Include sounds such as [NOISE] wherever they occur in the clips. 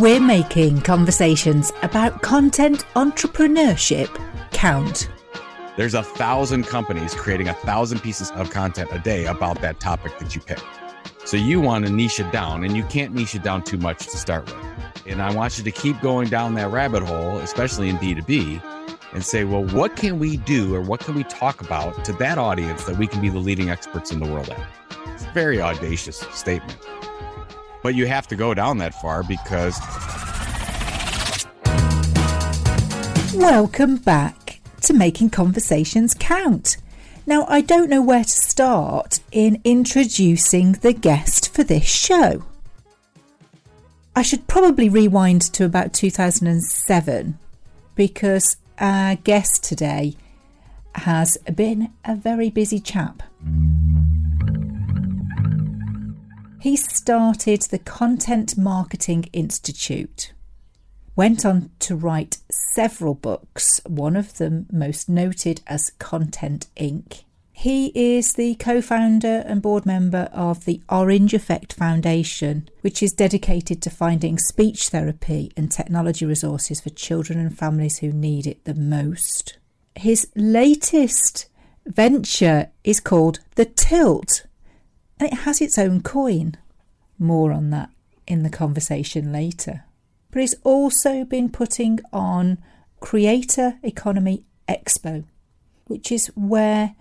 We're making conversations about content entrepreneurship count. There's a thousand companies creating a thousand pieces of content a day about that topic that you pick. So you want to niche it down, and you can't niche it down too much to start with. And I want you to keep going down that rabbit hole, especially in B2B, and say, well, what can we do or what can we talk about to that audience that we can be the leading experts in the world at? It's a very audacious statement. But you have to go down that far because. Welcome back to Making Conversations Count. Now, I don't know where to start in introducing the guest for this show. I should probably rewind to about 2007 because our guest today has been a very busy chap. He started the Content Marketing Institute, went on to write several books, one of them most noted as Content Inc. He is the co founder and board member of the Orange Effect Foundation, which is dedicated to finding speech therapy and technology resources for children and families who need it the most. His latest venture is called The Tilt, and it has its own coin. More on that in the conversation later. But it's also been putting on Creator Economy Expo, which is where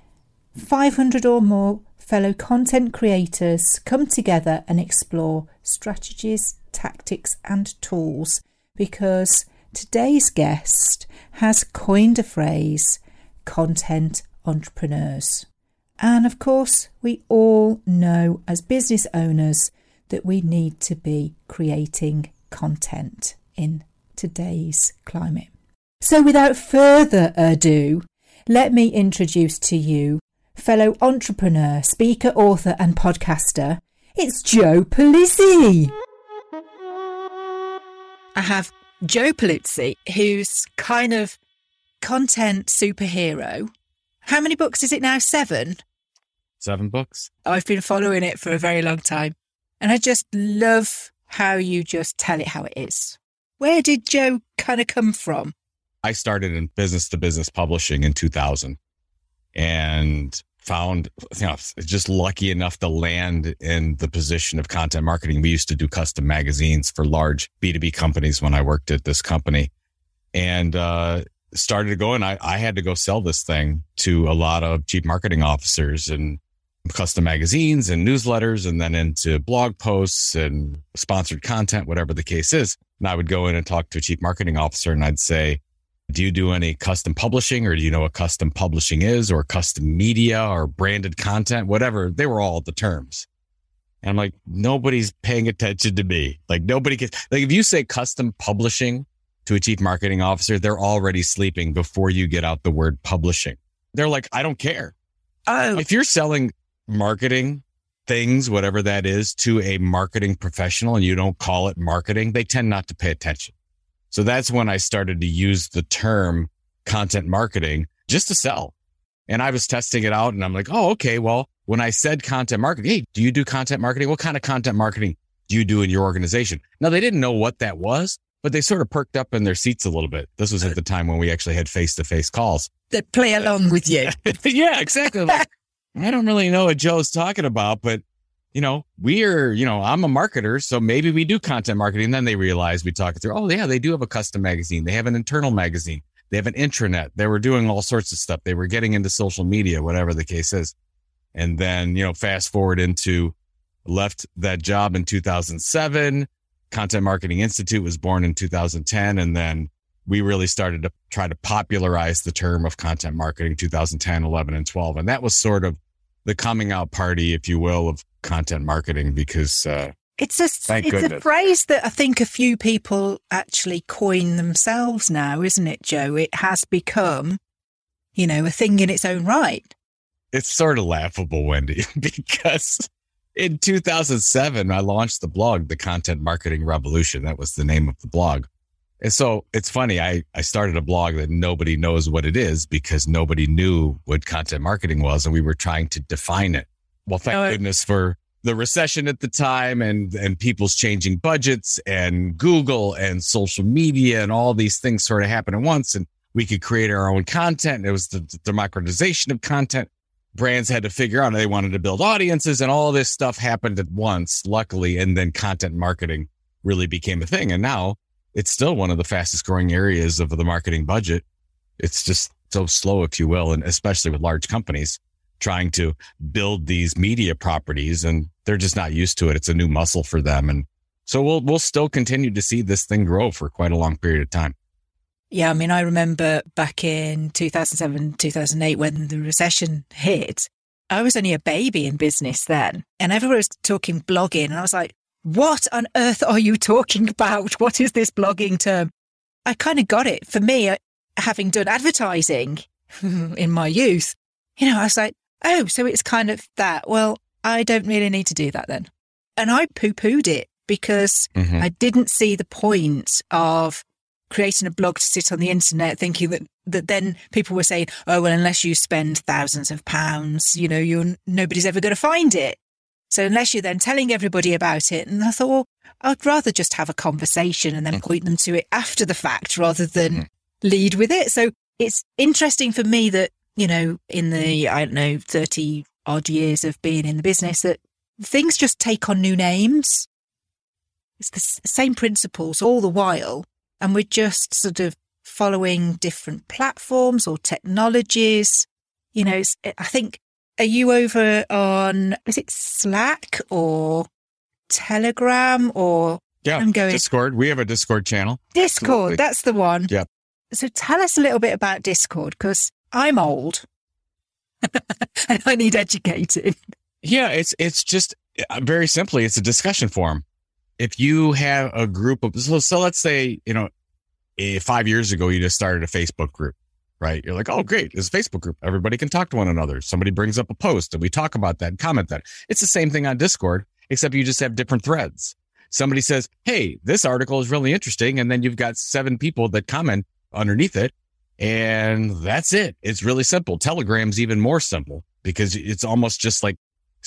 500 or more fellow content creators come together and explore strategies, tactics, and tools because today's guest has coined a phrase content entrepreneurs. And of course, we all know as business owners that we need to be creating content in today's climate. So, without further ado, let me introduce to you fellow entrepreneur, speaker, author, and podcaster. It's Joe Pulizzi. I have Joe Pulizzi, who's kind of content superhero. How many books is it now? Seven? Seven books. I've been following it for a very long time. And I just love how you just tell it how it is. Where did Joe kind of come from? I started in business to business publishing in 2000 and found you know just lucky enough to land in the position of content marketing we used to do custom magazines for large b2b companies when i worked at this company and uh, started to going I, I had to go sell this thing to a lot of chief marketing officers and custom magazines and newsletters and then into blog posts and sponsored content whatever the case is and i would go in and talk to a chief marketing officer and i'd say do you do any custom publishing or do you know what custom publishing is or custom media or branded content, whatever? They were all the terms. And I'm like, nobody's paying attention to me. Like nobody gets, like if you say custom publishing to a chief marketing officer, they're already sleeping before you get out the word publishing. They're like, I don't care. Oh. If you're selling marketing things, whatever that is, to a marketing professional and you don't call it marketing, they tend not to pay attention. So that's when I started to use the term content marketing just to sell. And I was testing it out and I'm like, oh, okay. Well, when I said content marketing, hey, do you do content marketing? What kind of content marketing do you do in your organization? Now they didn't know what that was, but they sort of perked up in their seats a little bit. This was at the time when we actually had face to face calls. That play along with you. [LAUGHS] yeah, exactly. Like, I don't really know what Joe's talking about, but you know, we're, you know, I'm a marketer, so maybe we do content marketing. And then they realize we talk it through. Oh, yeah, they do have a custom magazine. They have an internal magazine. They have an intranet. They were doing all sorts of stuff. They were getting into social media, whatever the case is. And then, you know, fast forward into left that job in 2007. Content Marketing Institute was born in 2010. And then we really started to try to popularize the term of content marketing 2010, 11, and 12. And that was sort of the coming out party, if you will, of content marketing because uh, it's a it's goodness. a phrase that I think a few people actually coin themselves now, isn't it, Joe? It has become, you know, a thing in its own right. It's sort of laughable, Wendy, [LAUGHS] because in 2007 I launched the blog, The Content Marketing Revolution. That was the name of the blog. And so it's funny. I, I started a blog that nobody knows what it is because nobody knew what content marketing was. And we were trying to define it. Well, thank oh, goodness for the recession at the time and and people's changing budgets and Google and social media and all these things sort of happen at once and we could create our own content. It was the, the democratization of content. Brands had to figure out they wanted to build audiences and all this stuff happened at once, luckily. And then content marketing really became a thing. And now it's still one of the fastest growing areas of the marketing budget. It's just so slow, if you will, and especially with large companies trying to build these media properties and they're just not used to it. It's a new muscle for them. And so we'll, we'll still continue to see this thing grow for quite a long period of time. Yeah. I mean, I remember back in 2007, 2008, when the recession hit, I was only a baby in business then and everyone was talking blogging. And I was like, what on earth are you talking about? What is this blogging term? I kind of got it. For me, having done advertising [LAUGHS] in my youth, you know, I was like, oh, so it's kind of that. Well, I don't really need to do that then. And I poo pooed it because mm-hmm. I didn't see the point of creating a blog to sit on the internet thinking that, that then people were saying, oh, well, unless you spend thousands of pounds, you know, you're, nobody's ever going to find it. So unless you're then telling everybody about it, and I thought, well, I'd rather just have a conversation and then mm. point them to it after the fact rather than mm. lead with it. So it's interesting for me that you know, in the, I don't know, 30 odd years of being in the business that things just take on new names. It's the same principles all the while. And we're just sort of following different platforms or technologies. You know, I think, are you over on, is it Slack or Telegram or? Yeah, I'm going, Discord. We have a Discord channel. Discord, Absolutely. that's the one. Yeah. So tell us a little bit about Discord because I'm old [LAUGHS] and I need educating. Yeah, it's it's just uh, very simply, it's a discussion forum. If you have a group of so, so let's say you know, eh, five years ago you just started a Facebook group, right? You're like, oh great, this Facebook group. Everybody can talk to one another. Somebody brings up a post and we talk about that and comment that. It's the same thing on Discord, except you just have different threads. Somebody says, hey, this article is really interesting, and then you've got seven people that comment underneath it and that's it. It's really simple. Telegram's even more simple because it's almost just like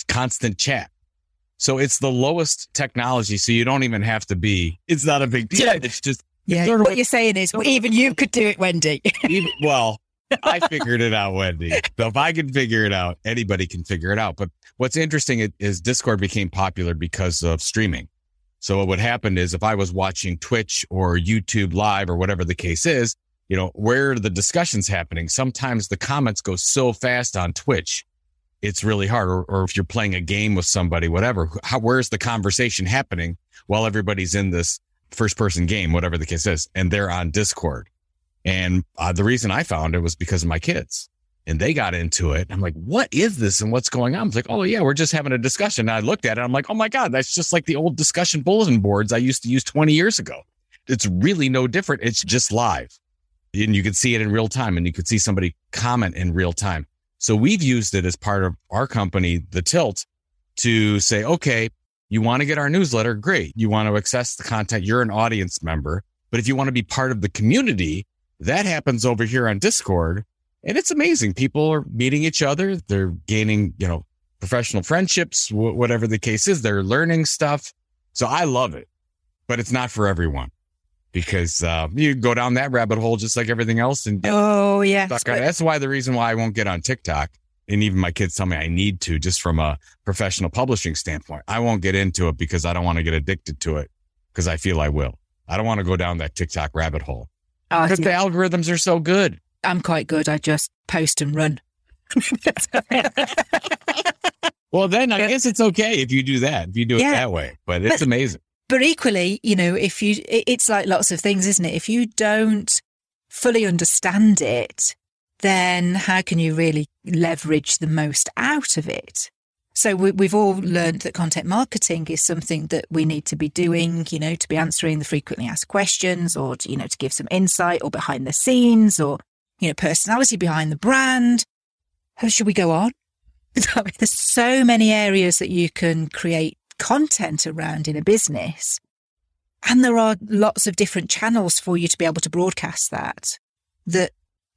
constant chat. So it's the lowest technology. So you don't even have to be, it's not a big deal. It's just, yeah. What like, you're saying is well, even you could do it, Wendy. [LAUGHS] even, well, I figured it out, Wendy. So if I can figure it out, anybody can figure it out. But what's interesting is Discord became popular because of streaming. So what would happen is if I was watching Twitch or YouTube live or whatever the case is, you know, where the discussion's happening. Sometimes the comments go so fast on Twitch, it's really hard. Or, or if you're playing a game with somebody, whatever, how, where's the conversation happening while everybody's in this first person game, whatever the case is, and they're on Discord. And uh, the reason I found it was because of my kids and they got into it. I'm like, what is this and what's going on? I was like, oh yeah, we're just having a discussion. And I looked at it. I'm like, oh my God, that's just like the old discussion bulletin boards I used to use 20 years ago. It's really no different. It's just live and you could see it in real time and you could see somebody comment in real time. So we've used it as part of our company, The Tilt, to say, okay, you want to get our newsletter? Great. You want to access the content? You're an audience member. But if you want to be part of the community, that happens over here on Discord. And it's amazing. People are meeting each other. They're gaining, you know, professional friendships, whatever the case is. They're learning stuff. So I love it, but it's not for everyone because uh, you go down that rabbit hole just like everything else. And oh yeah, that's why the reason why I won't get on TikTok. And even my kids tell me I need to just from a professional publishing standpoint. I won't get into it because I don't want to get addicted to it because I feel I will. I don't want to go down that TikTok rabbit hole oh, because the algorithms are so good. I'm quite good. I just post and run. [LAUGHS] well, then I guess it's okay if you do that, if you do it yeah. that way, but it's but, amazing but equally, you know, if you, it's like lots of things, isn't it? If you don't fully understand it, then how can you really leverage the most out of it? So we, have all learned that content marketing is something that we need to be doing, you know, to be answering the frequently asked questions or, to, you know, to give some insight or behind the scenes or, you know, personality behind the brand. How should we go on? [LAUGHS] There's so many areas that you can create content around in a business. And there are lots of different channels for you to be able to broadcast that, that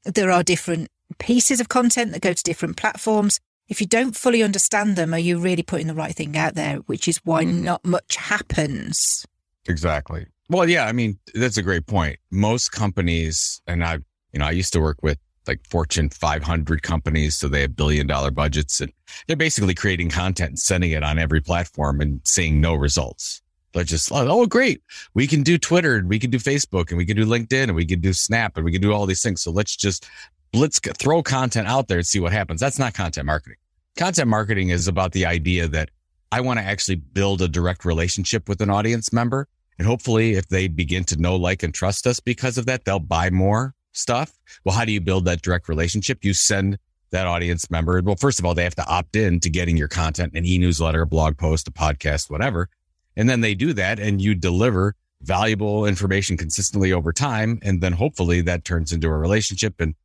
there are different pieces of content that go to different platforms. if you don't fully understand them, are you really putting the right thing out there? Which is why not much happens. Exactly. Well, yeah, I mean, that's a great point. Most companies, and I, you know, I used to work with like Fortune 500 companies. So they have billion dollar budgets and they're basically creating content and sending it on every platform and seeing no results. They're just, oh, oh, great. We can do Twitter and we can do Facebook and we can do LinkedIn and we can do Snap and we can do all these things. So let's just let's throw content out there and see what happens. That's not content marketing. Content marketing is about the idea that I want to actually build a direct relationship with an audience member. And hopefully, if they begin to know, like, and trust us because of that, they'll buy more stuff. Well, how do you build that direct relationship? You send that audience member. Well, first of all, they have to opt in to getting your content, an e-newsletter, a blog post, a podcast, whatever. And then they do that and you deliver valuable information consistently over time. And then hopefully that turns into a relationship and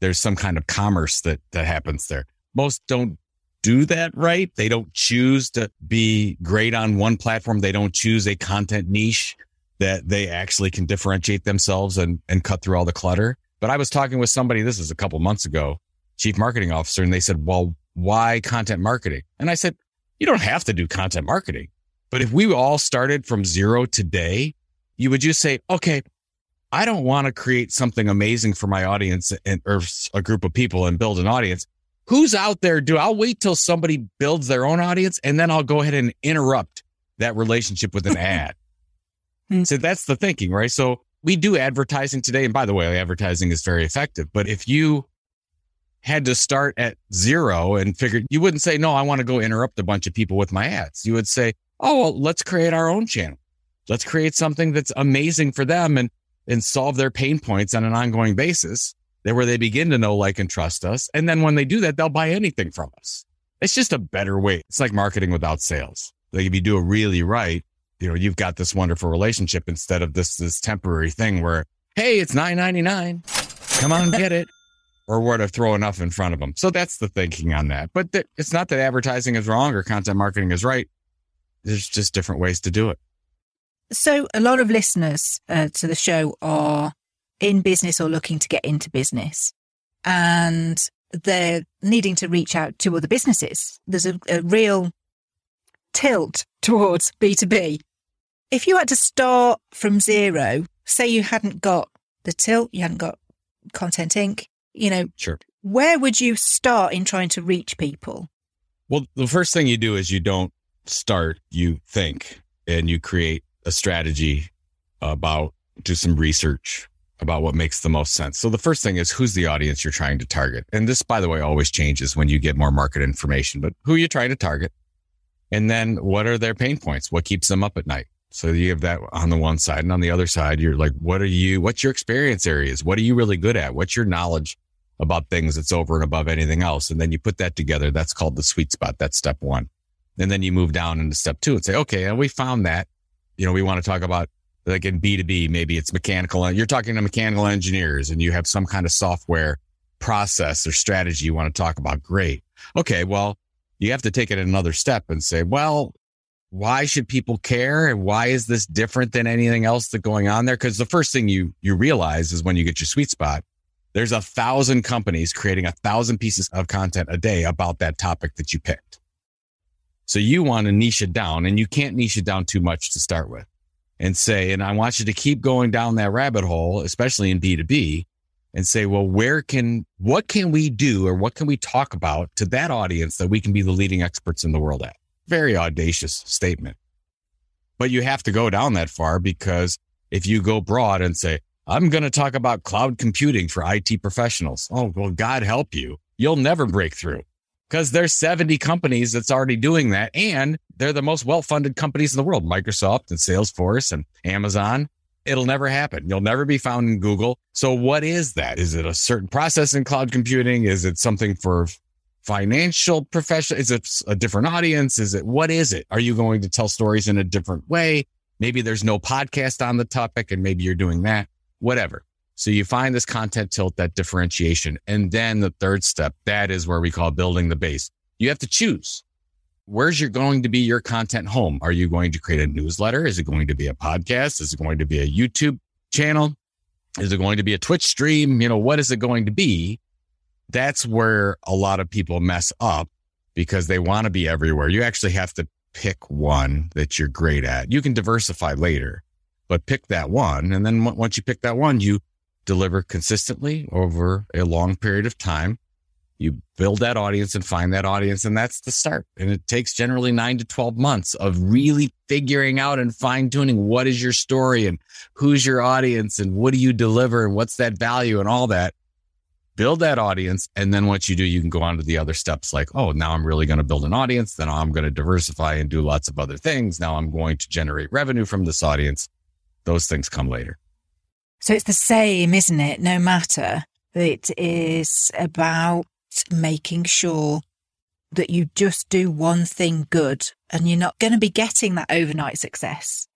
there's some kind of commerce that, that happens there. Most don't do that right. They don't choose to be great on one platform. They don't choose a content niche that they actually can differentiate themselves and, and cut through all the clutter. But I was talking with somebody, this was a couple months ago, chief marketing officer, and they said, well, why content marketing? And I said, you don't have to do content marketing. But if we all started from zero today, you would just say, okay, I don't want to create something amazing for my audience and or a group of people and build an audience. Who's out there do I'll wait till somebody builds their own audience and then I'll go ahead and interrupt that relationship with an [LAUGHS] ad. Hmm. so that's the thinking, right? So we do advertising today. And by the way, advertising is very effective. But if you had to start at zero and figured you wouldn't say, no, I want to go interrupt a bunch of people with my ads. You would say, oh, well, let's create our own channel. Let's create something that's amazing for them and and solve their pain points on an ongoing basis. There where they begin to know, like, and trust us. And then when they do that, they'll buy anything from us. It's just a better way. It's like marketing without sales. Like if you do it really right, you know, you've got this wonderful relationship instead of this, this temporary thing where, Hey, it's nine ninety nine. Come on, get it. [LAUGHS] or where to throw enough in front of them. So that's the thinking on that. But th- it's not that advertising is wrong or content marketing is right. There's just different ways to do it. So, a lot of listeners uh, to the show are in business or looking to get into business, and they're needing to reach out to other businesses. There's a, a real tilt towards B2B. If you had to start from zero, say you hadn't got the tilt, you hadn't got Content Inc., you know, sure. where would you start in trying to reach people? Well, the first thing you do is you don't start, you think and you create a strategy about do some research about what makes the most sense. So the first thing is who's the audience you're trying to target. And this, by the way, always changes when you get more market information, but who are you're trying to target. And then what are their pain points? What keeps them up at night? So you have that on the one side and on the other side, you're like, what are you, what's your experience areas? What are you really good at? What's your knowledge about things that's over and above anything else? And then you put that together. That's called the sweet spot. That's step one. And then you move down into step two and say, okay, we found that you know, we want to talk about like in B2B, maybe it's mechanical. Uh, you're talking to mechanical engineers and you have some kind of software process or strategy you want to talk about. Great. Okay. Well, you have to take it another step and say, well, why should people care? And why is this different than anything else that's going on there? Because the first thing you, you realize is when you get your sweet spot, there's a thousand companies creating a thousand pieces of content a day about that topic that you picked. So you want to niche it down and you can't niche it down too much to start with and say, and I want you to keep going down that rabbit hole, especially in B2B and say, well, where can, what can we do or what can we talk about to that audience that we can be the leading experts in the world at? Very audacious statement. But you have to go down that far because if you go broad and say, I'm going to talk about cloud computing for IT professionals. Oh, well, God help you. You'll never break through because there's 70 companies that's already doing that. And they're the most well-funded companies in the world, Microsoft and Salesforce and Amazon. It'll never happen. You'll never be found in Google. So what is that? Is it a certain process in cloud computing? Is it something for financial profession? Is it a different audience? Is it, what is it? Are you going to tell stories in a different way? Maybe there's no podcast on the topic and maybe you're doing that, whatever. So you find this content tilt, that differentiation. And then the third step, that is where we call building the base. You have to choose. Where's your going to be your content home? Are you going to create a newsletter? Is it going to be a podcast? Is it going to be a YouTube channel? Is it going to be a Twitch stream? You know, what is it going to be? That's where a lot of people mess up because they want to be everywhere. You actually have to pick one that you're great at. You can diversify later, but pick that one. And then once you pick that one, you deliver consistently over a long period of time. You build that audience and find that audience, and that's the start. And it takes generally nine to 12 months of really figuring out and fine tuning what is your story and who's your audience and what do you deliver and what's that value and all that. Build that audience. And then once you do, you can go on to the other steps like, oh, now I'm really going to build an audience. Then I'm going to diversify and do lots of other things. Now I'm going to generate revenue from this audience. Those things come later. So it's the same, isn't it? No matter. It is about making sure that you just do one thing good and you're not going to be getting that overnight success.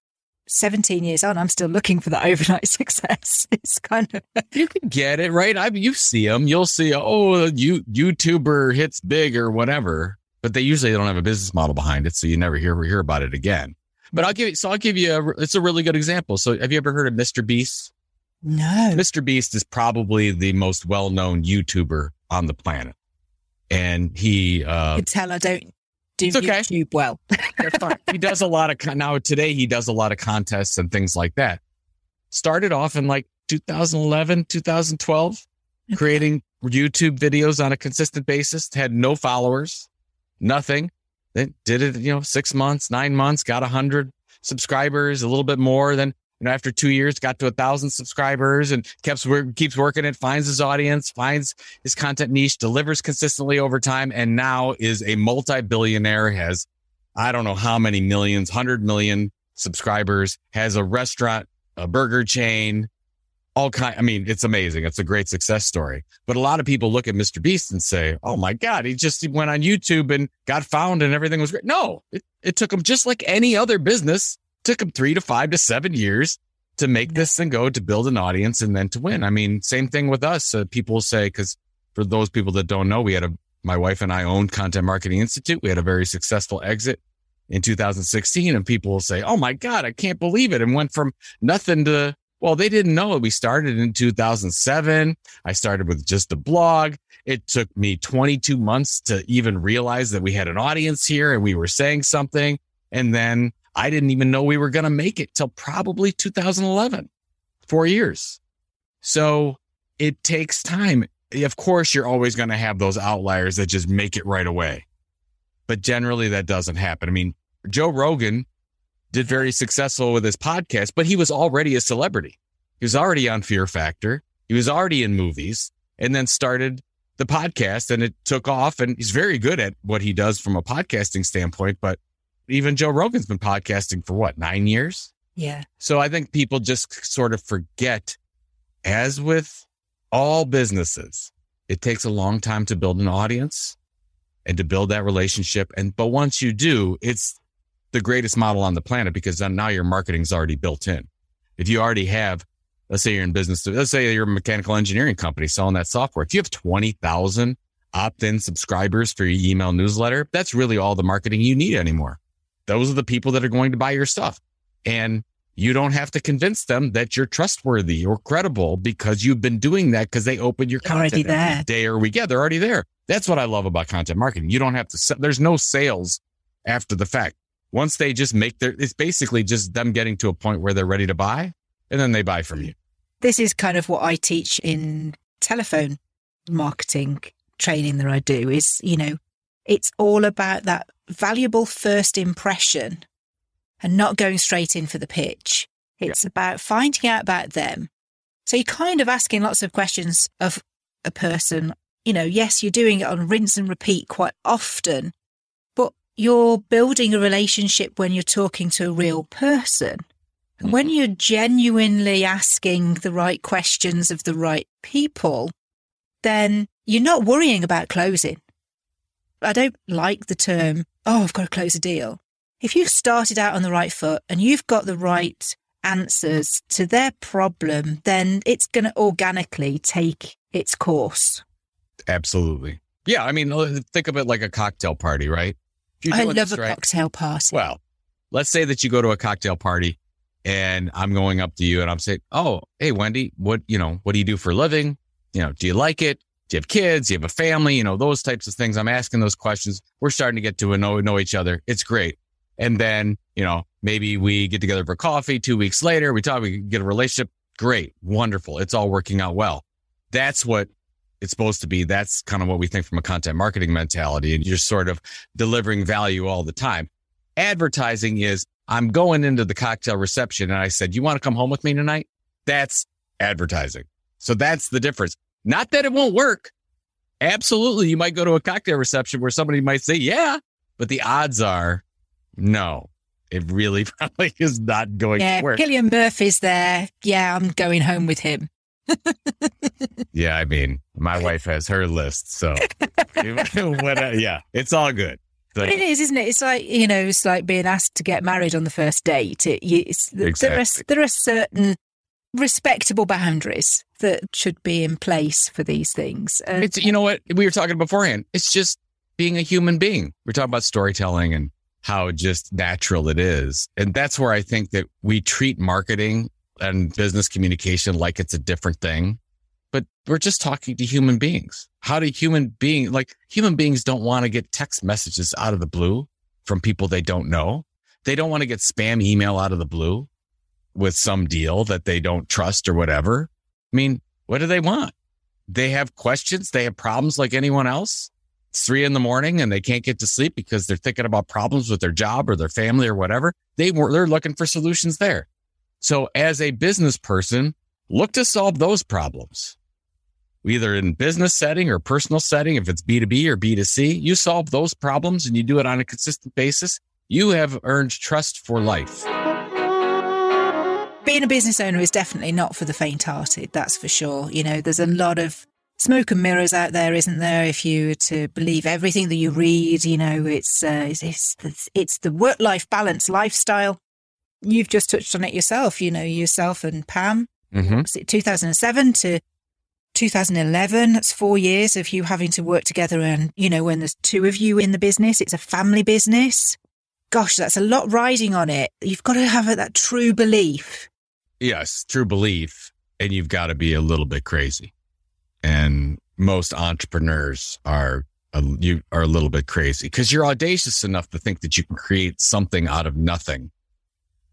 17 years on, I'm still looking for that overnight [LAUGHS] success. It's kind of. [LAUGHS] you can get it, right? I mean, you see them. You'll see, oh, you, YouTuber hits big or whatever, but they usually don't have a business model behind it. So you never hear, hear about it again. But I'll give you, so I'll give you a, it's a really good example. So have you ever heard of Mr. Beast? No. Mr. Beast is probably the most well known YouTuber on the planet. And he, uh, you can tell I don't do okay. YouTube well. [LAUGHS] he does a lot of, now today he does a lot of contests and things like that. Started off in like 2011, 2012, okay. creating YouTube videos on a consistent basis, had no followers, nothing. Then did it, you know, six months, nine months, got a hundred subscribers, a little bit more. Then you know, after two years, got to a thousand subscribers and keeps keeps working it, finds his audience, finds his content niche, delivers consistently over time, and now is a multi-billionaire. Has I don't know how many millions, hundred million subscribers. Has a restaurant, a burger chain, all kind. I mean, it's amazing. It's a great success story. But a lot of people look at Mr. Beast and say, "Oh my God, he just went on YouTube and got found, and everything was great." No, it, it took him just like any other business took them three to five to seven years to make this and go to build an audience and then to win. I mean, same thing with us. Uh, people say, because for those people that don't know, we had a, my wife and I owned Content Marketing Institute. We had a very successful exit in 2016 and people will say, Oh my God, I can't believe it. And went from nothing to, well, they didn't know it. We started in 2007. I started with just a blog. It took me 22 months to even realize that we had an audience here and we were saying something. And then I didn't even know we were going to make it till probably 2011, four years. So it takes time. Of course, you're always going to have those outliers that just make it right away. But generally that doesn't happen. I mean, Joe Rogan did very successful with his podcast, but he was already a celebrity. He was already on Fear Factor. He was already in movies and then started the podcast and it took off and he's very good at what he does from a podcasting standpoint, but even Joe Rogan's been podcasting for what, nine years? Yeah. So I think people just sort of forget, as with all businesses, it takes a long time to build an audience and to build that relationship. And, but once you do, it's the greatest model on the planet because then now your marketing's already built in. If you already have, let's say you're in business, let's say you're a mechanical engineering company selling that software. If you have 20,000 opt in subscribers for your email newsletter, that's really all the marketing you need anymore. Those are the people that are going to buy your stuff. And you don't have to convince them that you're trustworthy or credible because you've been doing that because they open your content already there. day or week. Yeah, they're already there. That's what I love about content marketing. You don't have to, there's no sales after the fact. Once they just make their, it's basically just them getting to a point where they're ready to buy and then they buy from you. This is kind of what I teach in telephone marketing training that I do is, you know, it's all about that valuable first impression and not going straight in for the pitch. It's yeah. about finding out about them. So you're kind of asking lots of questions of a person. You know, yes, you're doing it on rinse and repeat quite often, but you're building a relationship when you're talking to a real person. And when mm-hmm. you're genuinely asking the right questions of the right people, then you're not worrying about closing. I don't like the term, oh, I've got to close a deal. If you've started out on the right foot and you've got the right answers to their problem, then it's going to organically take its course. Absolutely. Yeah. I mean, think of it like a cocktail party, right? I love a right, cocktail party. Well, let's say that you go to a cocktail party and I'm going up to you and I'm saying, Oh, hey, Wendy, what, you know, what do you do for a living? You know, do you like it? Do you have kids? Do you have a family? You know, those types of things. I'm asking those questions. We're starting to get to know, know each other. It's great. And then, you know, maybe we get together for coffee two weeks later. We talk, we get a relationship. Great. Wonderful. It's all working out well. That's what it's supposed to be. That's kind of what we think from a content marketing mentality. And you're sort of delivering value all the time. Advertising is I'm going into the cocktail reception and I said, you want to come home with me tonight? That's advertising. So that's the difference. Not that it won't work. Absolutely. You might go to a cocktail reception where somebody might say, yeah, but the odds are no, it really [LAUGHS] probably is not going yeah, to work. Cillian Murphy's there. Yeah, I'm going home with him. yeah, I mean, my [LAUGHS] wife has her list, so [LAUGHS] yeah, it's all good. But it is, isn't it? It's like you know, it's like being asked to get married on the first date. It, exactly. There are there are certain respectable boundaries that should be in place for these things. Uh, it's you know what we were talking beforehand. It's just being a human being. We're talking about storytelling and how just natural it is, and that's where I think that we treat marketing and business communication like it's a different thing. But we're just talking to human beings. How do human beings, like human beings don't want to get text messages out of the blue from people they don't know. They don't want to get spam email out of the blue with some deal that they don't trust or whatever. I mean, what do they want? They have questions. They have problems like anyone else. It's three in the morning and they can't get to sleep because they're thinking about problems with their job or their family or whatever. They were, they're looking for solutions there. So as a business person, look to solve those problems. Either in business setting or personal setting, if it's B2B or B2C, you solve those problems and you do it on a consistent basis. You have earned trust for life. Being a business owner is definitely not for the faint hearted, that's for sure. You know, there's a lot of smoke and mirrors out there, isn't there? If you were to believe everything that you read, you know, it's uh, it's, it's, it's the work life balance lifestyle you've just touched on it yourself, you know, yourself and Pam. Mm-hmm. It 2007 to 2011? That's four years of you having to work together. And, you know, when there's two of you in the business, it's a family business. Gosh, that's a lot riding on it. You've got to have that true belief. Yes, true belief. And you've got to be a little bit crazy. And most entrepreneurs are a, you are a little bit crazy because you're audacious enough to think that you can create something out of nothing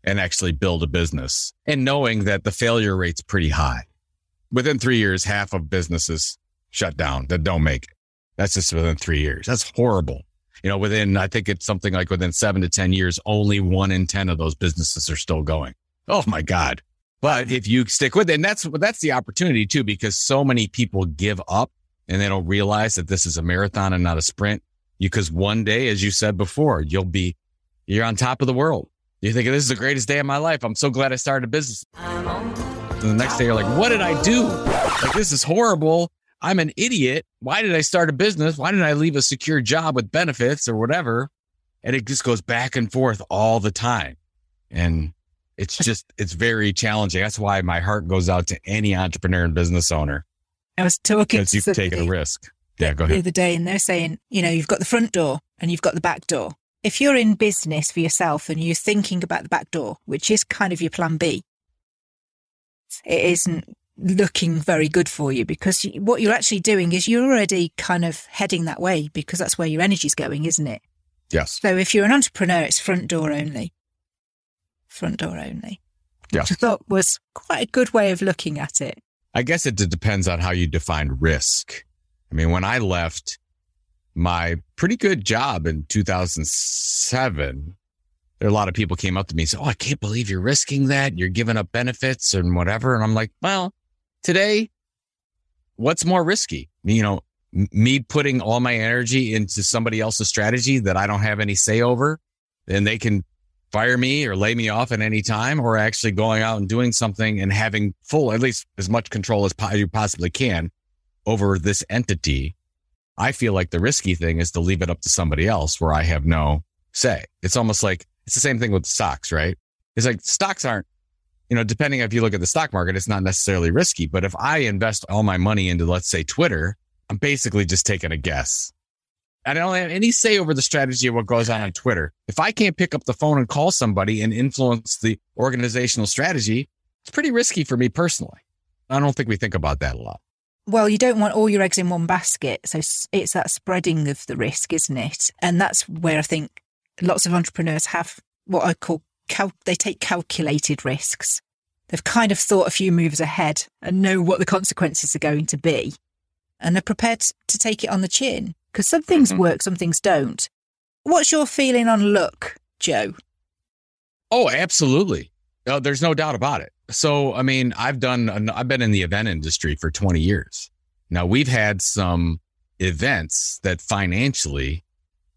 and actually build a business and knowing that the failure rate's pretty high. Within three years, half of businesses shut down that don't make it. That's just within three years. That's horrible. You know, within, I think it's something like within seven to 10 years, only one in 10 of those businesses are still going. Oh my God. But if you stick with it, and that's, that's the opportunity too, because so many people give up and they don't realize that this is a marathon and not a sprint. Because one day, as you said before, you'll be, you're on top of the world you think this is the greatest day of my life. I'm so glad I started a business. And the next day you're like, what did I do? Like, this is horrible. I'm an idiot. Why did I start a business? Why didn't I leave a secure job with benefits or whatever? And it just goes back and forth all the time. And it's just, it's very challenging. That's why my heart goes out to any entrepreneur and business owner. I was talking because you've taken a risk. Yeah, go ahead. The other day, and they're saying, you know, you've got the front door and you've got the back door if you're in business for yourself and you're thinking about the back door, which is kind of your plan B, it isn't looking very good for you because what you're actually doing is you're already kind of heading that way because that's where your energy's going, isn't it? Yes. So if you're an entrepreneur, it's front door only. Front door only. Yeah. Which I thought was quite a good way of looking at it. I guess it depends on how you define risk. I mean, when I left, my pretty good job in 2007, there a lot of people came up to me and said, Oh, I can't believe you're risking that. You're giving up benefits and whatever. And I'm like, well, today, what's more risky? You know, me putting all my energy into somebody else's strategy that I don't have any say over and they can fire me or lay me off at any time or actually going out and doing something and having full, at least as much control as you possibly can over this entity I feel like the risky thing is to leave it up to somebody else where I have no say. It's almost like it's the same thing with stocks, right? It's like stocks aren't, you know, depending if you look at the stock market, it's not necessarily risky. But if I invest all my money into, let's say, Twitter, I'm basically just taking a guess. I don't have any say over the strategy of what goes on on Twitter. If I can't pick up the phone and call somebody and influence the organizational strategy, it's pretty risky for me personally. I don't think we think about that a lot. well, you don't want all your eggs in one basket. So it's that spreading of the risk, isn't it? And that's where I think lots of entrepreneurs have what I call cal- they take calculated risks. They've kind of thought a few moves ahead and know what the consequences are going to be. And they're prepared to take it on the chin because some things mm-hmm. work, some things don't. What's your feeling on luck, Joe? Oh, absolutely. No, there's no doubt about it. So, I mean, I've done, I've been in the event industry for 20 years. Now, we've had some events that financially,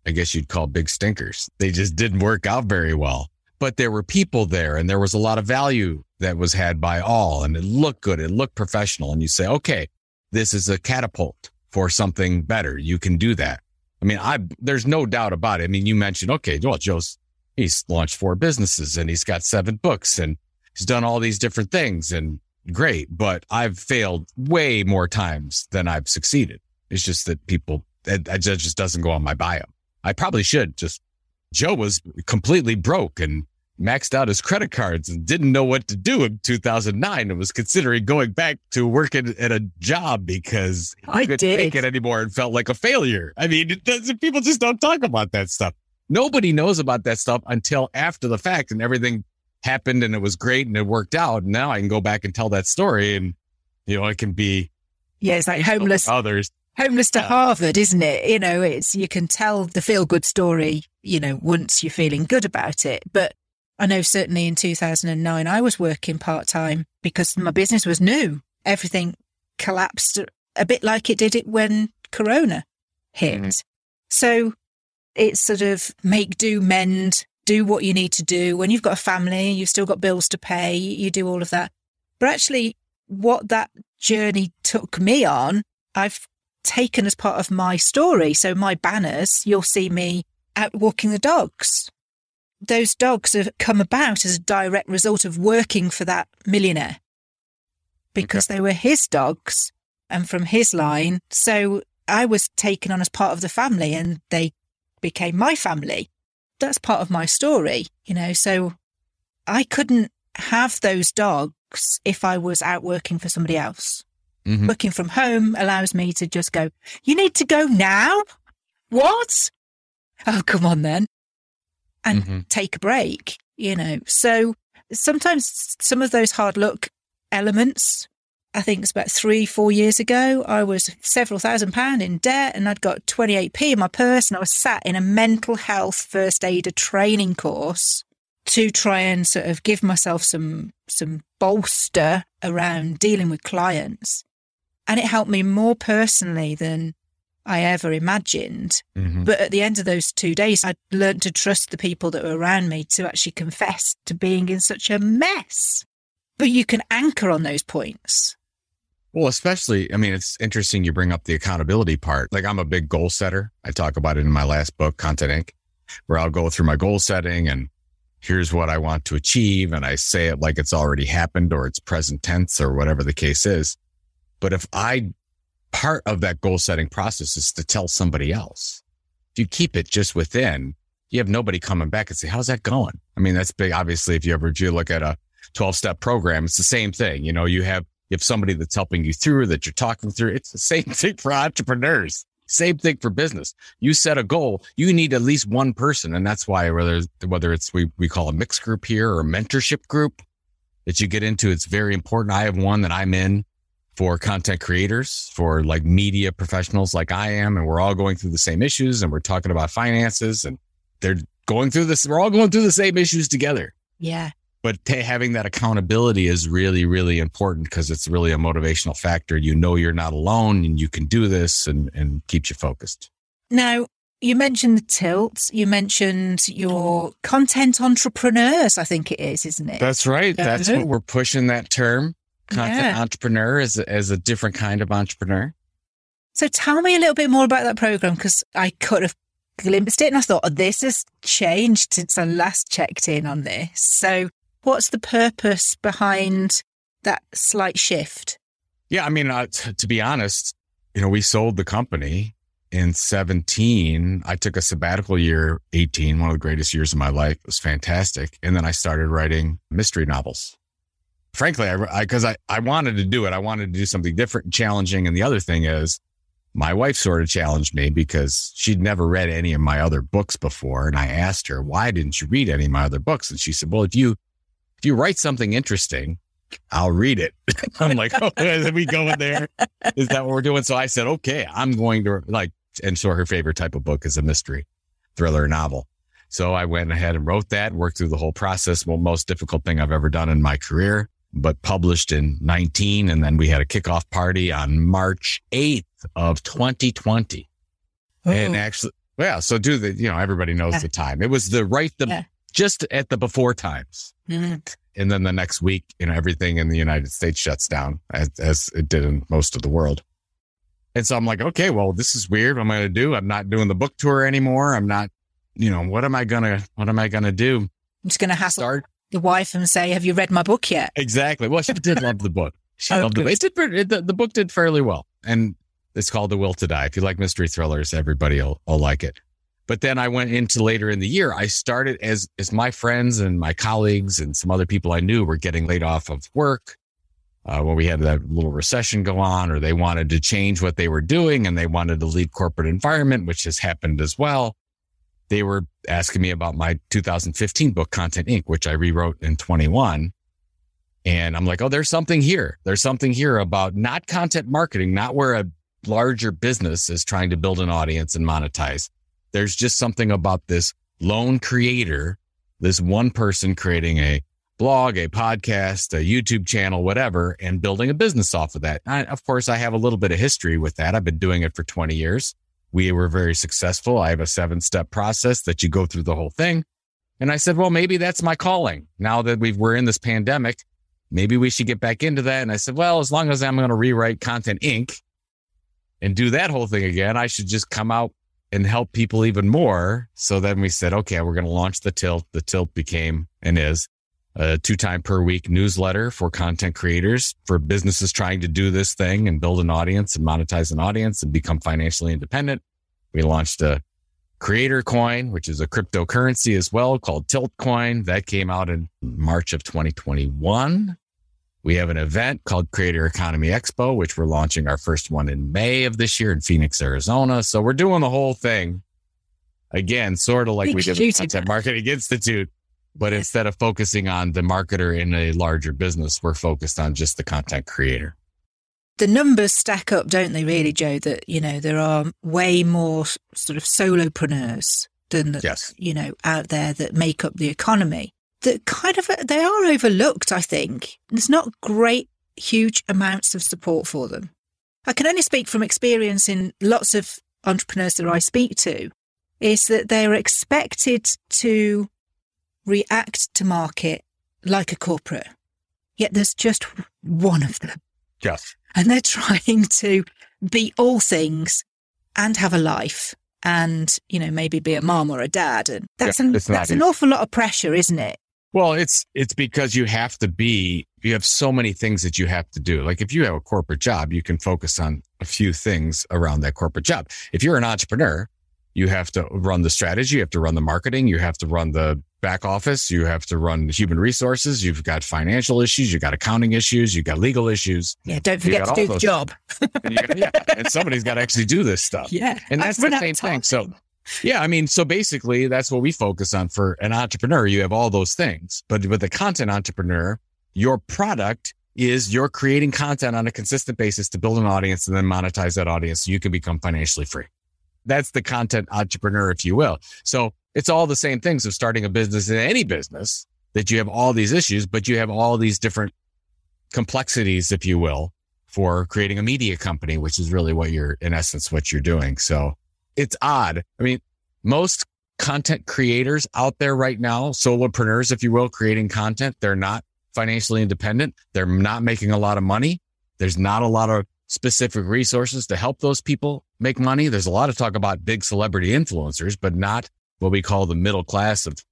I guess you'd call big stinkers. They just didn't work out very well. But there were people there and there was a lot of value that was had by all and it looked good. It looked professional. And you say, okay, this is a catapult for something better. You can do that. I mean, I, there's no doubt about it. I mean, you mentioned, okay, well, Joe's, he's launched four businesses and he's got seven books and he's done all these different things and great, but I've failed way more times than I've succeeded. It's just that people, that, that just doesn't go on my bio. I probably should just, Joe was completely broke and maxed out his credit cards and didn't know what to do in 2009 and was considering going back to working at a job because I couldn't did. take it anymore and felt like a failure. I mean, people just don't talk about that stuff. Nobody knows about that stuff until after the fact and everything happened and it was great and it worked out. And now I can go back and tell that story and, you know, it can be. Yeah, it's like homeless. Others. Homeless to Harvard, isn't it? You know, it's, you can tell the feel good story, you know, once you're feeling good about it. But I know certainly in 2009, I was working part time because my business was new. Everything collapsed a bit like it did it when Corona hit. Mm-hmm. So it's sort of make do, mend, do what you need to do. When you've got a family, you've still got bills to pay, you do all of that. But actually, what that journey took me on, I've taken as part of my story. So my banners, you'll see me out walking the dogs those dogs have come about as a direct result of working for that millionaire because okay. they were his dogs and from his line. So I was taken on as part of the family and they became my family. That's part of my story, you know. So I couldn't have those dogs if I was out working for somebody else. Mm-hmm. Working from home allows me to just go, you need to go now? What? Oh, come on then and mm-hmm. take a break, you know. So sometimes some of those hard luck elements, I think it's about three, four years ago, I was several thousand pound in debt and I'd got 28p in my purse and I was sat in a mental health first aider training course to try and sort of give myself some some bolster around dealing with clients. And it helped me more personally than I ever imagined. Mm-hmm. But at the end of those two days, I'd learned to trust the people that were around me to actually confess to being in such a mess. But you can anchor on those points. Well, especially, I mean, it's interesting you bring up the accountability part. Like, I'm a big goal setter. I talk about it in my last book, Content Inc., where I'll go through my goal setting and here's what I want to achieve. And I say it like it's already happened or it's present tense or whatever the case is. But if I part of that goal setting process is to tell somebody else. If you keep it just within, you have nobody coming back and say, how's that going? I mean, that's big. Obviously, if you ever do look at a 12 step program, it's the same thing. You know, you have, you have somebody that's helping you through that you're talking through. It's the [LAUGHS] same thing for entrepreneurs. Same thing for business. You set a goal, you need at least one person. And that's why whether, whether it's, we, we call a mixed group here or a mentorship group that you get into, it's very important. I have one that I'm in for content creators, for like media professionals like I am. And we're all going through the same issues and we're talking about finances and they're going through this. We're all going through the same issues together. Yeah. But t- having that accountability is really, really important because it's really a motivational factor. You know, you're not alone and you can do this and, and keeps you focused. Now, you mentioned the tilt. You mentioned your content entrepreneurs, I think it is, isn't it? That's right. That's what we're pushing that term content yeah. entrepreneur as a, as a different kind of entrepreneur. So tell me a little bit more about that program because I could have glimpsed it and I thought, oh, this has changed since I last checked in on this. So what's the purpose behind that slight shift? Yeah, I mean, uh, t- to be honest, you know, we sold the company in 17. I took a sabbatical year, 18, one of the greatest years of my life. It was fantastic. And then I started writing mystery novels frankly, I, because I, I, I wanted to do it. I wanted to do something different and challenging. And the other thing is my wife sort of challenged me because she'd never read any of my other books before. And I asked her, why didn't you read any of my other books? And she said, well, if you, if you write something interesting, I'll read it. [LAUGHS] I'm like, oh, [LAUGHS] we go in there. Is that what we're doing? So I said, okay, I'm going to like, and so her favorite type of book is a mystery thriller novel. So I went ahead and wrote that, worked through the whole process. Well, most difficult thing I've ever done in my career, but published in 19. And then we had a kickoff party on March 8th of 2020. Oh. And actually, yeah. So do the, you know, everybody knows yeah. the time. It was the right, the yeah. just at the before times. Mm-hmm. And then the next week, you know, everything in the United States shuts down as, as it did in most of the world. And so I'm like, okay, well, this is weird. What am I going to do? I'm not doing the book tour anymore. I'm not, you know, what am I going to, what am I going to do? I'm just going to hassle Start. The wife and say, have you read my book yet? Exactly. Well, she did love the book. She [LAUGHS] oh, loved good. it. It did, it, the, the book did fairly well. And it's called The Will to Die. If you like mystery thrillers, everybody will, will like it. But then I went into later in the year. I started as as my friends and my colleagues and some other people I knew were getting laid off of work uh, when we had that little recession go on, or they wanted to change what they were doing and they wanted to leave corporate environment, which has happened as well. They were asking me about my 2015 book, Content Inc., which I rewrote in 21. And I'm like, oh, there's something here. There's something here about not content marketing, not where a larger business is trying to build an audience and monetize there's just something about this lone creator, this one person creating a blog, a podcast, a YouTube channel, whatever, and building a business off of that. I, of course, I have a little bit of history with that. I've been doing it for 20 years. We were very successful. I have a seven step process that you go through the whole thing. And I said, well, maybe that's my calling. Now that we we're in this pandemic, maybe we should get back into that. And I said, well, as long as I'm going to rewrite Content Inc. and do that whole thing again, I should just come out and help people even more. So then we said, okay, we're going to launch the tilt. The tilt became and is a two time per week newsletter for content creators for businesses trying to do this thing and build an audience and monetize an audience and become financially independent. We launched a creator coin, which is a cryptocurrency as well called Tilt Coin. That came out in March of 2021. We have an event called Creator Economy Expo, which we're launching our first one in May of this year in Phoenix, Arizona. So we're doing the whole thing again, sort of like Big we did with Content Marketing Institute. But instead of focusing on the marketer in a larger business, we're focused on just the content creator. The numbers stack up, don't they, really, Joe? That, you know, there are way more sort of solopreneurs than, the, yes. you know, out there that make up the economy that kind of they are overlooked. I think there's not great, huge amounts of support for them. I can only speak from experience in lots of entrepreneurs that I speak to, is that they're expected to react to market like a corporate. Yet there's just one of them. Yes. And they're [LAUGHS] trying to be all things and have a life and, you know, maybe be a mom or a dad. And that's, yeah, an, that's an awful lot of pressure, isn't it? Well, it's it's because you have to be you have so many things that you have to do. Like if you have a corporate job, you can focus on a few things around that corporate job. If you're an entrepreneur, you have to run the strategy, you have to run the marketing, you have to run the back office, you have to run human resources, you've got financial issues, you've got accounting issues, you've got legal issues. Yeah, don't forget to do the job. and got, yeah, and somebody's got to actually do this stuff. Yeah, and that's the same thing. So yeah, I mean, so basically that's what we focus on for an entrepreneur. You have all those things, but with a content entrepreneur, your product is you're creating content on a consistent basis to build an audience and then monetize that audience so you can become financially free. That's the content entrepreneur, if you will. So it's all the same things of starting a business in any business that you have all these issues, but you have all these different complexities, if you will, for creating a media company, which is really what you're, in essence, what you're doing. So it's odd. I mean, most content creators out there right now, solopreneurs, if you will, creating content, they're not financially independent. They're not making a lot of money. There's not a lot of specific resources to help those people make money. There's a lot of talk about big celebrity influencers, but not what we call the middle class of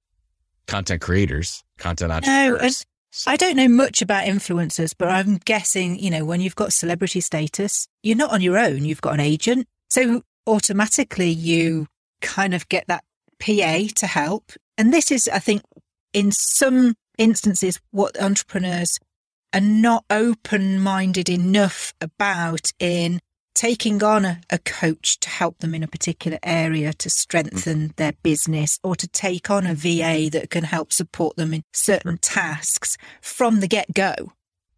content creators, content entrepreneurs. No, I don't know much about influencers, but I'm guessing, you know, when you've got celebrity status, you're not on your own. You've got an agent. So automatically you kind of get that PA to help. And this is, I think, in some instances, what entrepreneurs are not open minded enough about in taking on a, a, coach to help them in a particular area to strengthen mm. their business or to take on a VA that can help support them in certain tasks from the get go.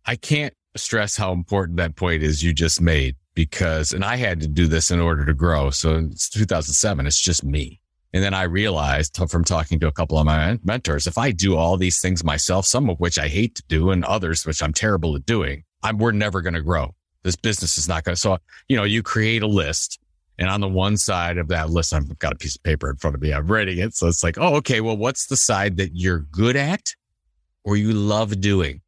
I can't stress how important that point is you just made because, and I had to do this in order to grow. So it's 2007, it's just me. And then I realized from talking to a couple of my mentors, if I do all these things myself, some of which I hate to do and others which I'm terrible at doing, I'm, we're never going to grow. This business is not going to. So, you know, you create a list and on the one side of that list, I've got a piece of paper in front of me. I'm writing it. So it's like, oh, okay. Well, what's the side that you're good at or you love doing?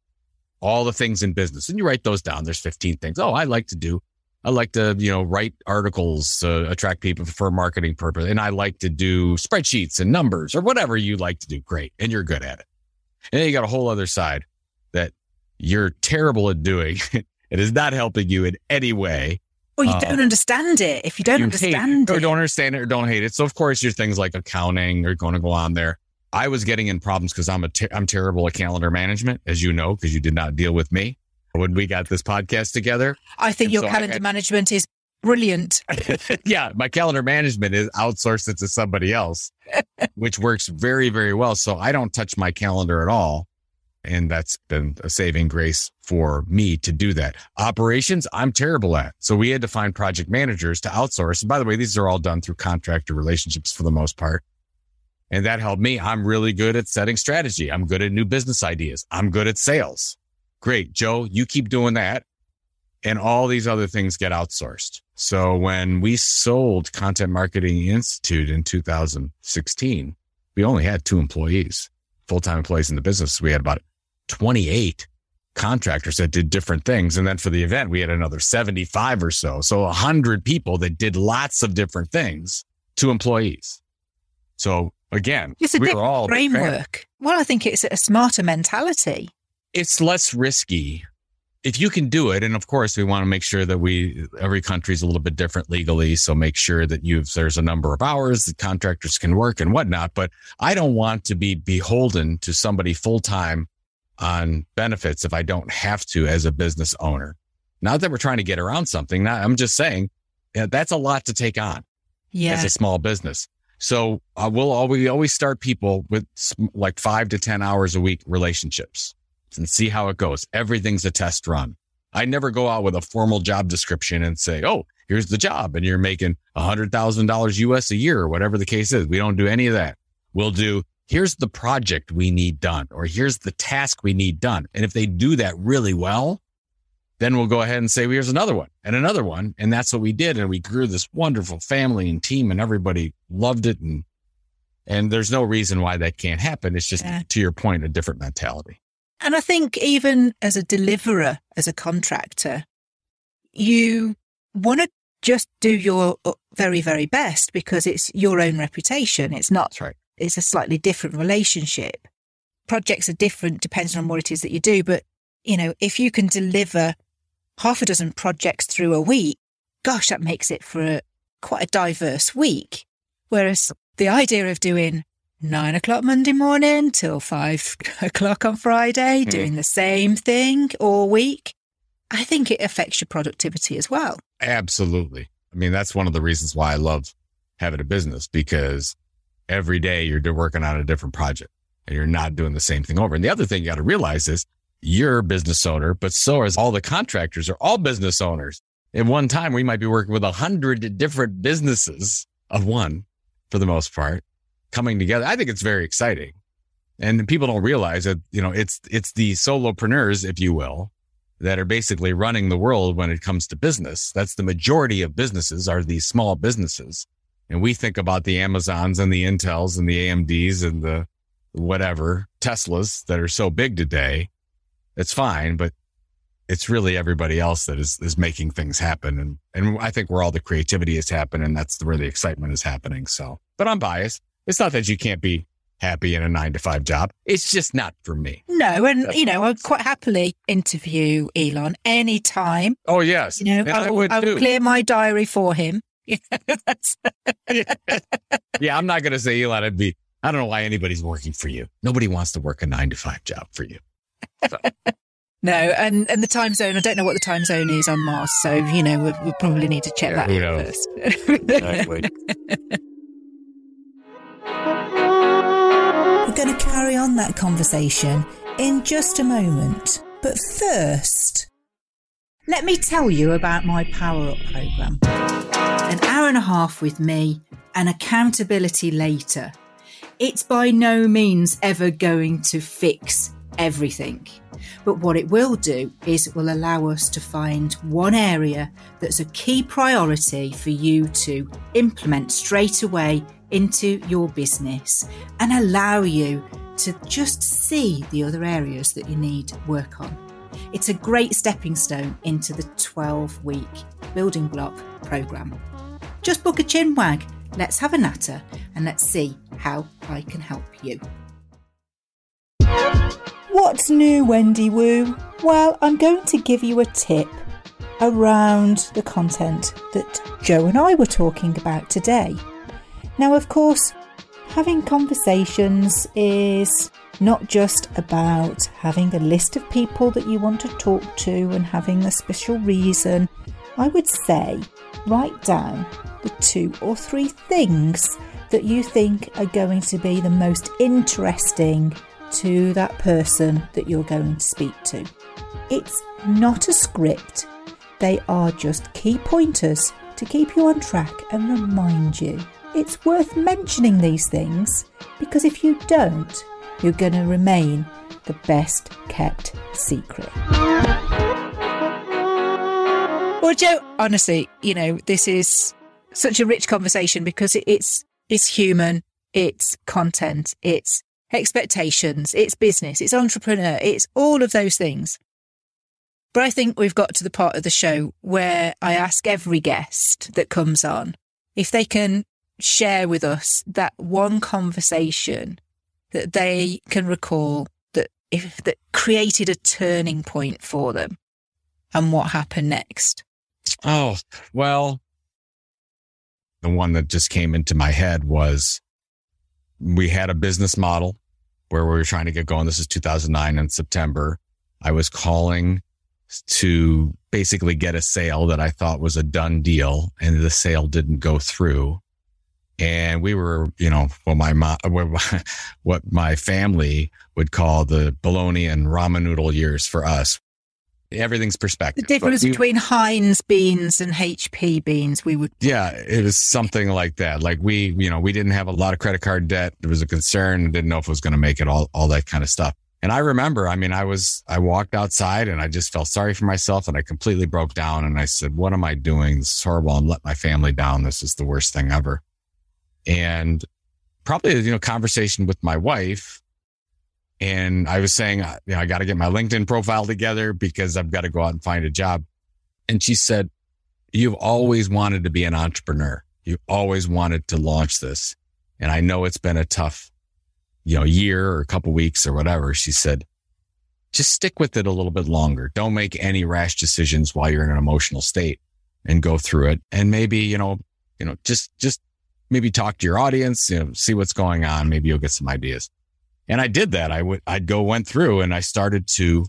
All the things in business. And you write those down. There's 15 things. Oh, I like to do I like to, you know, write articles, uh, attract people for marketing purpose. And I like to do spreadsheets and numbers or whatever you like to do. Great. And you're good at it. And then you got a whole other side that you're terrible at doing. [LAUGHS] it is not helping you in any way. Well, you uh, don't understand it. If you don't you understand it, or don't understand it or don't hate it. So of course your things like accounting are going to go on there. I was getting in problems because I'm a ter- I'm terrible at calendar management, as you know, because you did not deal with me when we got this podcast together. I think and your so calendar management is brilliant. [LAUGHS] yeah, my calendar management is outsourced it to somebody else, [LAUGHS] which works very, very well. So I don't touch my calendar at all. And that's been a saving grace for me to do that. Operations, I'm terrible at. So we had to find project managers to outsource. And by the way, these are all done through contractor relationships for the most part. And that helped me. I'm really good at setting strategy. I'm good at new business ideas. I'm good at sales. Great. Joe, you keep doing that. And all these other things get outsourced. So when we sold Content Marketing Institute in 2016, we only had two employees, full time employees in the business. We had about 28 contractors that did different things. And then for the event, we had another 75 or so. So 100 people that did lots of different things, to employees. So again, it's a we different framework. Well, I think it's a smarter mentality it's less risky if you can do it. And of course, we want to make sure that we, every country is a little bit different legally. So make sure that you've there's a number of hours that contractors can work and whatnot. But I don't want to be beholden to somebody full time on benefits if I don't have to as a business owner. Not that we're trying to get around something. Not, I'm just saying yeah, that's a lot to take on yeah. as a small business. So uh, we'll always, we always start people with like five to 10 hours a week relationships and see how it goes. Everything's a test run. I never go out with a formal job description and say, Oh, here's the job. And you're making a hundred thousand dollars US a year or whatever the case is. We don't do any of that. We'll do, here's the project we need done, or here's the task we need done. And if they do that really well, then we'll go ahead and say, well, here's another one and another one. And that's what we did. And we grew this wonderful family and team and everybody loved it. And, and there's no reason why that can't happen. It's just yeah. to your point, a different mentality. And I think even as a deliverer, as a contractor, you want to just do your uh, very, very best because it's your own reputation. It's not, right. It's a slightly different relationship. Projects are different depending on what it is that you do. But, you know, if you can deliver half a dozen projects through a week, gosh, that makes it for a, quite a diverse week. Whereas the idea of doing nine o'clock Monday morning till five [LAUGHS] o'clock on Friday, mm. doing the same thing all week, I think it affects your productivity as well. Absolutely. I mean, that's one of the reasons why I love having a business because every day you're working on a different project and you're not doing the same thing over. And the other thing you got to realize is you're a business owner, but so is all the contractors are all business owners. At one time, we might be working with a hundred different businesses of one for the most part coming together. I think it's very exciting. And people don't realize that, you know, it's, it's the solopreneurs, if you will, that are basically running the world when it comes to business. That's the majority of businesses are these small businesses. And we think about the Amazons and the Intels and the AMDs and the whatever Teslas that are so big today. It's fine, but it's really everybody else that is, is making things happen. And, and I think where all the creativity is happening, and that's where the excitement is happening. So, but I'm biased. It's not that you can't be happy in a nine to five job. It's just not for me. No, and you know, I'd quite happily interview Elon anytime. Oh yes, you know, I, I, would I would clear my diary for him. [LAUGHS] yeah, I'm not going to say Elon. I'd be. I don't know why anybody's working for you. Nobody wants to work a nine to five job for you. So. [LAUGHS] No, and, and the time zone, I don't know what the time zone is on Mars. So, you know, we, we probably need to check yeah, that first. [LAUGHS] exactly. We're going to carry on that conversation in just a moment. But first, let me tell you about my Power Up programme. An hour and a half with me and accountability later. It's by no means ever going to fix everything. But what it will do is it will allow us to find one area that's a key priority for you to implement straight away into your business and allow you to just see the other areas that you need work on. It's a great stepping stone into the 12 week building block program. Just book a chin wag, let's have a natter, and let's see how I can help you. What's new, Wendy Woo? Well, I'm going to give you a tip around the content that Joe and I were talking about today. Now, of course, having conversations is not just about having a list of people that you want to talk to and having a special reason. I would say write down the two or three things that you think are going to be the most interesting to that person that you're going to speak to. It's not a script, they are just key pointers to keep you on track and remind you. It's worth mentioning these things because if you don't, you're going to remain the best kept secret. Well, Joe, honestly, you know, this is such a rich conversation because it's it's human, it's content, it's expectations, it's business, it's entrepreneur, it's all of those things. But I think we've got to the part of the show where I ask every guest that comes on if they can share with us that one conversation that they can recall that if that created a turning point for them and what happened next. Oh, well, the one that just came into my head was we had a business model where we were trying to get going. This is 2009 in September. I was calling to basically get a sale that I thought was a done deal and the sale didn't go through. And we were, you know, well, my mom, [LAUGHS] what my family would call the bologna and ramen noodle years for us everything's perspective. The difference between Heinz beans and HP beans, we would. Yeah, it was something like that. Like we, you know, we didn't have a lot of credit card debt. There was a concern, didn't know if it was going to make it, all, all that kind of stuff. And I remember, I mean, I was, I walked outside and I just felt sorry for myself and I completely broke down and I said, what am I doing? This is horrible. I'm let my family down. This is the worst thing ever. And probably, you know, conversation with my wife and I was saying, uh, you know, I got to get my LinkedIn profile together because I've got to go out and find a job. And she said, you've always wanted to be an entrepreneur. You always wanted to launch this. And I know it's been a tough, you know, year or a couple weeks or whatever. She said, just stick with it a little bit longer. Don't make any rash decisions while you're in an emotional state and go through it. And maybe, you know, you know, just, just maybe talk to your audience, you know, see what's going on. Maybe you'll get some ideas. And I did that. I would, I'd go went through and I started to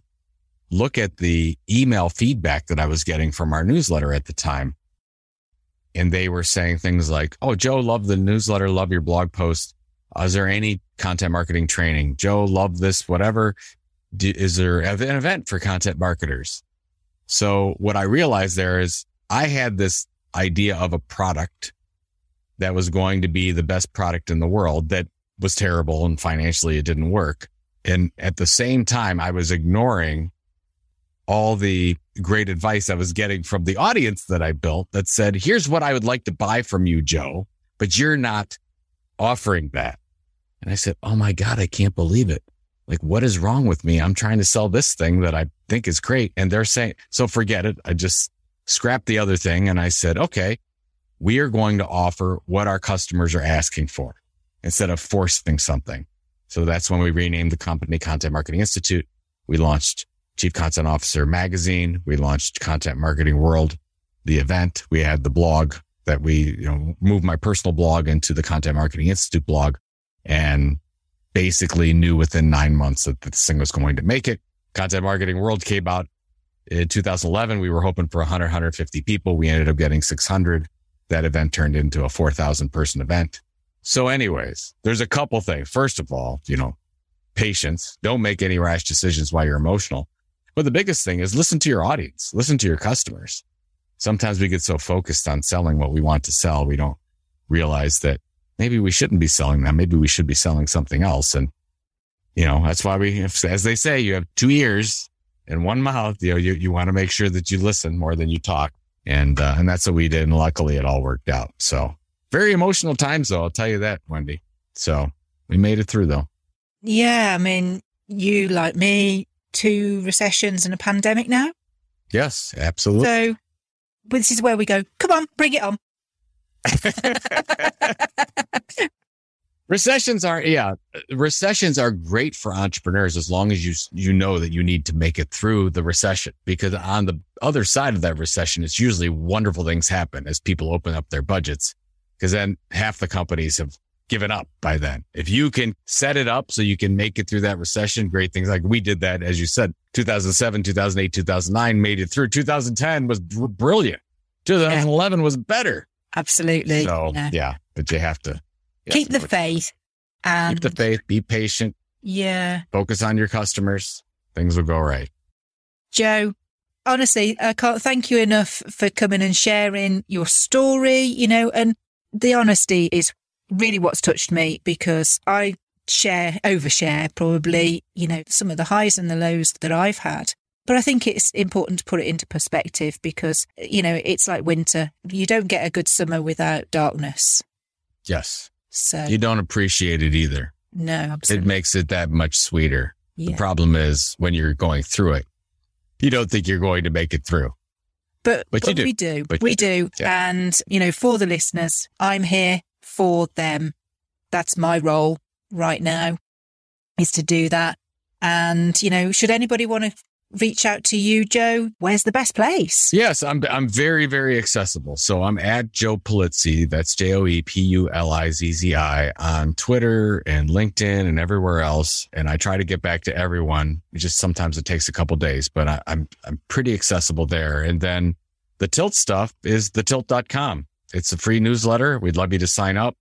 look at the email feedback that I was getting from our newsletter at the time. And they were saying things like, Oh, Joe, love the newsletter. Love your blog post. Uh, is there any content marketing training? Joe, love this, whatever. Is there an event for content marketers? So what I realized there is I had this idea of a product that was going to be the best product in the world that was terrible and financially it didn't work. And at the same time, I was ignoring all the great advice I was getting from the audience that I built that said, here's what I would like to buy from you, Joe, but you're not offering that. And I said, Oh my God, I can't believe it. Like, what is wrong with me? I'm trying to sell this thing that I think is great. And they're saying, so forget it. I just scrapped the other thing. And I said, okay, we are going to offer what our customers are asking for instead of forcing something. So that's when we renamed the company Content Marketing Institute. We launched Chief Content Officer magazine. We launched Content Marketing World, the event. We had the blog that we, you know, moved my personal blog into the Content Marketing Institute blog and basically knew within nine months that this thing was going to make it. Content Marketing World came out in 2011. We were hoping for 100, 150 people. We ended up getting 600. That event turned into a 4,000 person event. So anyways, there's a couple things. First of all, you know, patience. Don't make any rash decisions while you're emotional. But the biggest thing is listen to your audience, listen to your customers. Sometimes we get so focused on selling what we want to sell. We don't realize that maybe we shouldn't be selling them. Maybe we should be selling something else. And, you know, that's why we, as they say, you have two ears and one mouth. You know, you, you want to make sure that you listen more than you talk. And, uh, and that's what we did. And luckily it all worked out. So very emotional times though. I'll tell you that, Wendy. So we made it through though. Yeah. I mean, you like me, two recessions and a pandemic now. Yes, absolutely. So this is where we go. Come on, bring it on. [LAUGHS] [LAUGHS] recessions are yeah recessions are great for entrepreneurs as long as you you know that you need to make it through the recession because on the other side of that recession it's usually wonderful things happen as people open up their budgets because then half the companies have given up by then. If you can set it up so you can make it through that recession great things. Like we did that as you said 2007 2008 2009 made it through. 2010 was brilliant. 2011 yeah. was better. Absolutely. So yeah, yeah but you have to keep the faith and keep the faith. Be patient. Yeah. Focus on your customers. Things will go right. Joe, honestly, I can't thank you enough for coming and sharing your story. You know, and the honesty is really what's touched me because I share, overshare probably, you know, some of the highs and the lows that I've had. But I think it's important to put it into perspective because, you know, it's like winter. You don't get a good summer without darkness. Yes. So you don't appreciate it either. No, absolutely. It makes it that much sweeter. Yeah. The problem is when you're going through it, you don't think you're going to make it through. But, but, but do. we do. But we do. Yeah. And, you know, for the listeners, I'm here for them. That's my role right now is to do that. And, you know, should anybody want to reach out to you, Joe, where's the best place? Yes, I'm I'm very very accessible. So I'm at Joe Pulizzi. That's J O E P U L I Z Z I on Twitter and LinkedIn and everywhere else. And I try to get back to everyone. It just sometimes it takes a couple days, but I, I'm I'm pretty accessible there. And then the Tilt stuff is the thetilt.com. It's a free newsletter. We'd love you to sign up.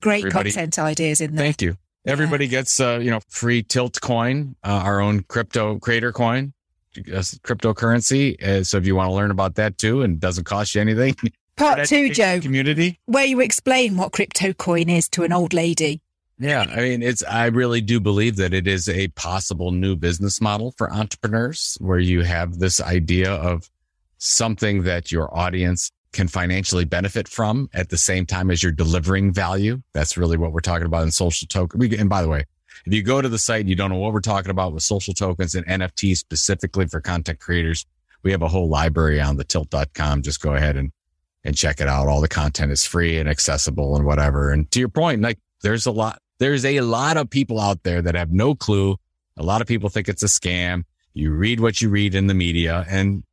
Great Everybody, content ideas in there. Thank you. Everybody yeah. gets, uh, you know, free Tilt coin, uh, our own crypto creator coin cryptocurrency. Uh, so if you want to learn about that too, and doesn't cost you anything. [LAUGHS] Part two, Joe. Community. Where you explain what crypto coin is to an old lady. Yeah. I mean, it's, I really do believe that it is a possible new business model for entrepreneurs where you have this idea of something that your audience can financially benefit from at the same time as you're delivering value. That's really what we're talking about in social token. and by the way, if you go to the site and you don't know what we're talking about with social tokens and NFTs specifically for content creators, we have a whole library on the tilt.com. Just go ahead and, and check it out. All the content is free and accessible and whatever. And to your point, like there's a lot, there's a lot of people out there that have no clue. A lot of people think it's a scam. You read what you read in the media and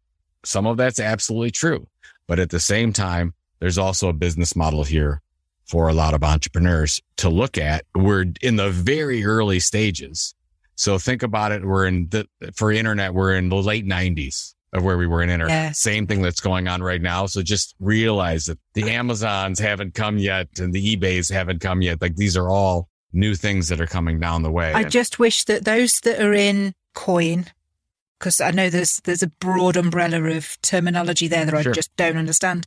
some of that's absolutely true. But at the same time, there's also a business model here for a lot of entrepreneurs to look at. We're in the very early stages. So think about it. We're in the, for internet, we're in the late nineties of where we were in internet. Yes. Same thing that's going on right now. So just realize that the Amazons haven't come yet and the eBays haven't come yet. Like these are all new things that are coming down the way. I just wish that those that are in coin, because I know there's, there's a broad umbrella of terminology there that sure. I just don't understand.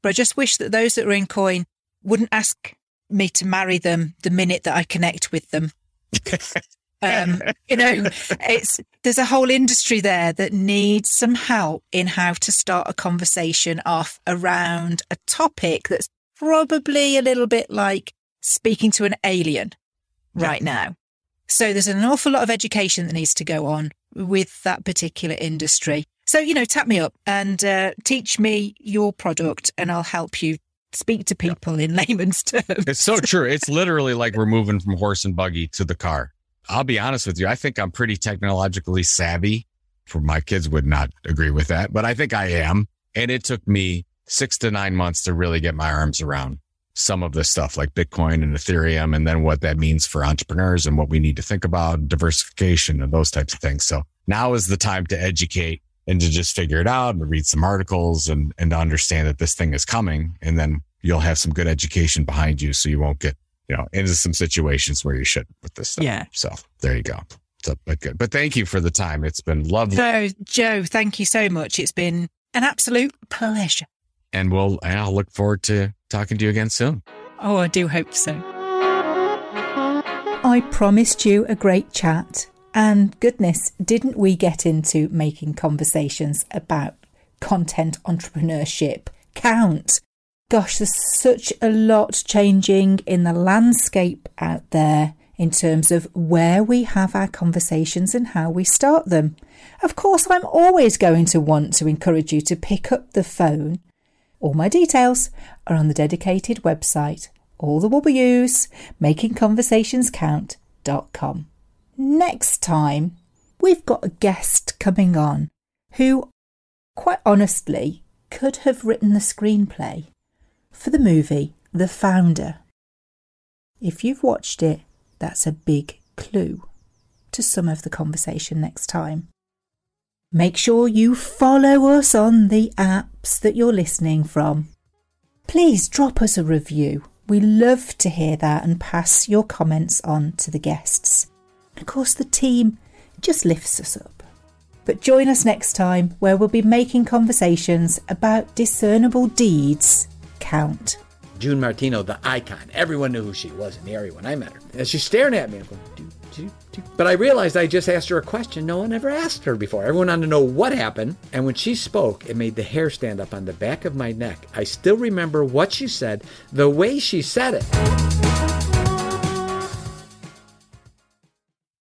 But I just wish that those that are in coin wouldn't ask me to marry them the minute that I connect with them. [LAUGHS] um, you know, it's there's a whole industry there that needs some help in how to start a conversation off around a topic that's probably a little bit like speaking to an alien right now. So there's an awful lot of education that needs to go on with that particular industry. So, you know, tap me up and uh, teach me your product and I'll help you speak to people in layman's terms. It's so true. It's literally like we're moving from horse and buggy to the car. I'll be honest with you. I think I'm pretty technologically savvy. For my kids would not agree with that, but I think I am. And it took me six to nine months to really get my arms around some of this stuff like Bitcoin and Ethereum, and then what that means for entrepreneurs and what we need to think about, diversification and those types of things. So now is the time to educate and to just figure it out and read some articles and, and understand that this thing is coming. And then you'll have some good education behind you. So you won't get, you know, into some situations where you shouldn't with this stuff. Yeah. So there you go. So, but good. But thank you for the time. It's been lovely. So, Joe, thank you so much. It's been an absolute pleasure. And we'll, I'll look forward to talking to you again soon. Oh, I do hope so. I promised you a great chat. And goodness, didn't we get into making conversations about content entrepreneurship count? Gosh, there's such a lot changing in the landscape out there in terms of where we have our conversations and how we start them. Of course, I'm always going to want to encourage you to pick up the phone. All my details are on the dedicated website, all the makingconversationscount.com. Next time, we've got a guest coming on who, quite honestly, could have written the screenplay for the movie The Founder. If you've watched it, that's a big clue to some of the conversation next time. Make sure you follow us on the apps that you're listening from. Please drop us a review. We love to hear that and pass your comments on to the guests. And of course, the team just lifts us up. But join us next time where we'll be making conversations about discernible deeds count. June Martino, the icon. Everyone knew who she was in the area when I met her. And she's staring at me. I'm going, doo, doo, doo. But I realized I just asked her a question no one ever asked her before. Everyone wanted to know what happened. And when she spoke, it made the hair stand up on the back of my neck. I still remember what she said, the way she said it.